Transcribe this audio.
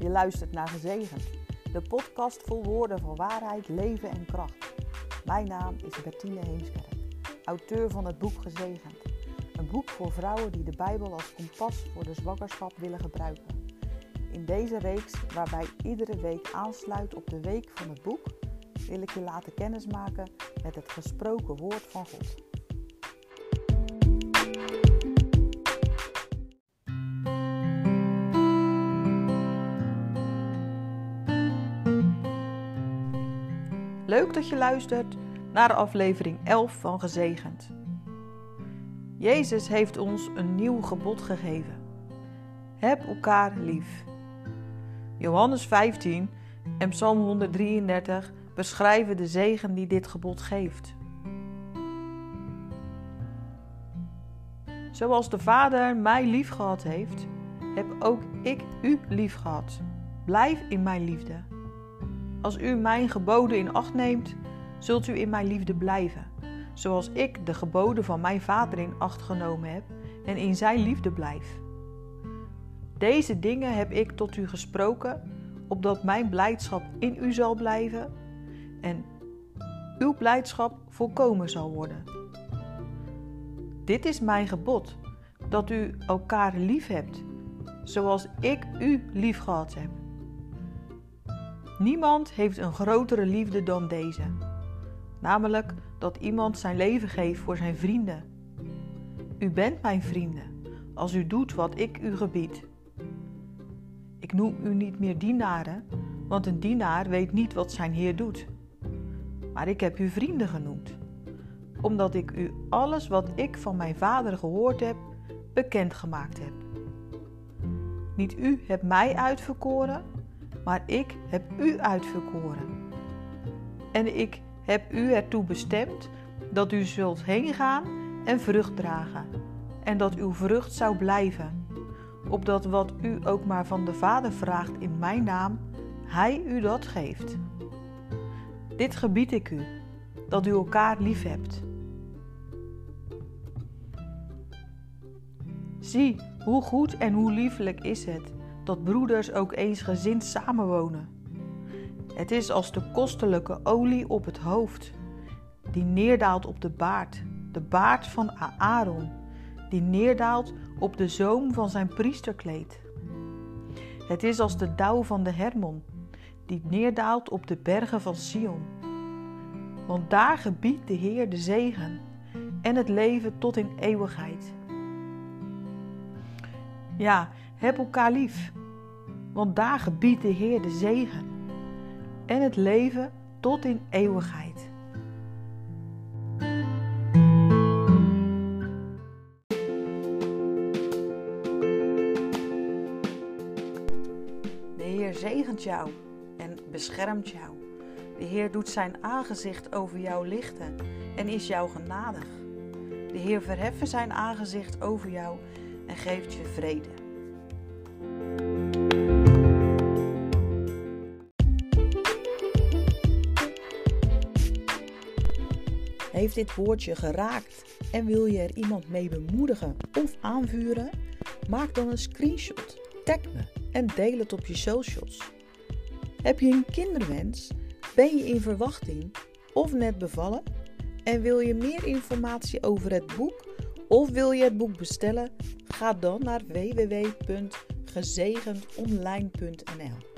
Je luistert naar Gezegend, de podcast vol woorden van waarheid, leven en kracht. Mijn naam is Bertine Heemskerk, auteur van het boek Gezegend. Een boek voor vrouwen die de Bijbel als kompas voor de zwangerschap willen gebruiken. In deze reeks, waarbij iedere week aansluit op de week van het boek, wil ik je laten kennismaken met het gesproken woord van God. Leuk dat je luistert naar aflevering 11 van Gezegend. Jezus heeft ons een nieuw gebod gegeven. Heb elkaar lief. Johannes 15 en Psalm 133 beschrijven de zegen die dit gebod geeft. Zoals de Vader mij lief gehad heeft, heb ook ik u lief gehad. Blijf in mijn liefde. Als u mijn geboden in acht neemt, zult u in mijn liefde blijven, zoals ik de geboden van mijn Vader in acht genomen heb en in zijn liefde blijf. Deze dingen heb ik tot u gesproken, opdat mijn blijdschap in u zal blijven en uw blijdschap volkomen zal worden. Dit is mijn gebod, dat u elkaar lief hebt, zoals ik u lief gehad heb. Niemand heeft een grotere liefde dan deze, namelijk dat iemand zijn leven geeft voor zijn vrienden. U bent mijn vrienden als u doet wat ik u gebied. Ik noem u niet meer dienaren, want een dienaar weet niet wat zijn heer doet. Maar ik heb u vrienden genoemd, omdat ik u alles wat ik van mijn vader gehoord heb, bekendgemaakt heb. Niet u hebt mij uitverkoren, maar ik heb u uitverkoren. En ik heb u ertoe bestemd dat u zult heen gaan en vrucht dragen, en dat uw vrucht zou blijven, opdat wat u ook maar van de Vader vraagt in mijn naam, Hij u dat geeft. Dit gebied ik u, dat u elkaar lief hebt. Zie, hoe goed en hoe liefelijk is het dat broeders ook eensgezind samenwonen. Het is als de kostelijke olie op het hoofd, die neerdaalt op de baard, de baard van Aaron, die neerdaalt op de zoom van zijn priesterkleed. Het is als de dauw van de Hermon, die neerdaalt op de bergen van Sion. Want daar gebiedt de Heer de zegen en het leven tot in eeuwigheid. Ja, heb elkaar lief, want daar gebiedt de Heer de zegen en het leven tot in eeuwigheid. De Heer zegent jou en beschermt jou. De Heer doet zijn aangezicht over jou lichten en is jou genadig. De Heer verheffen zijn aangezicht over jou en geeft je vrede. Heeft dit woordje geraakt en wil je er iemand mee bemoedigen of aanvuren? Maak dan een screenshot, tag me en deel het op je socials. Heb je een kinderwens? Ben je in verwachting of net bevallen? En wil je meer informatie over het boek of wil je het boek bestellen? Ga dan naar www.gezegendonline.nl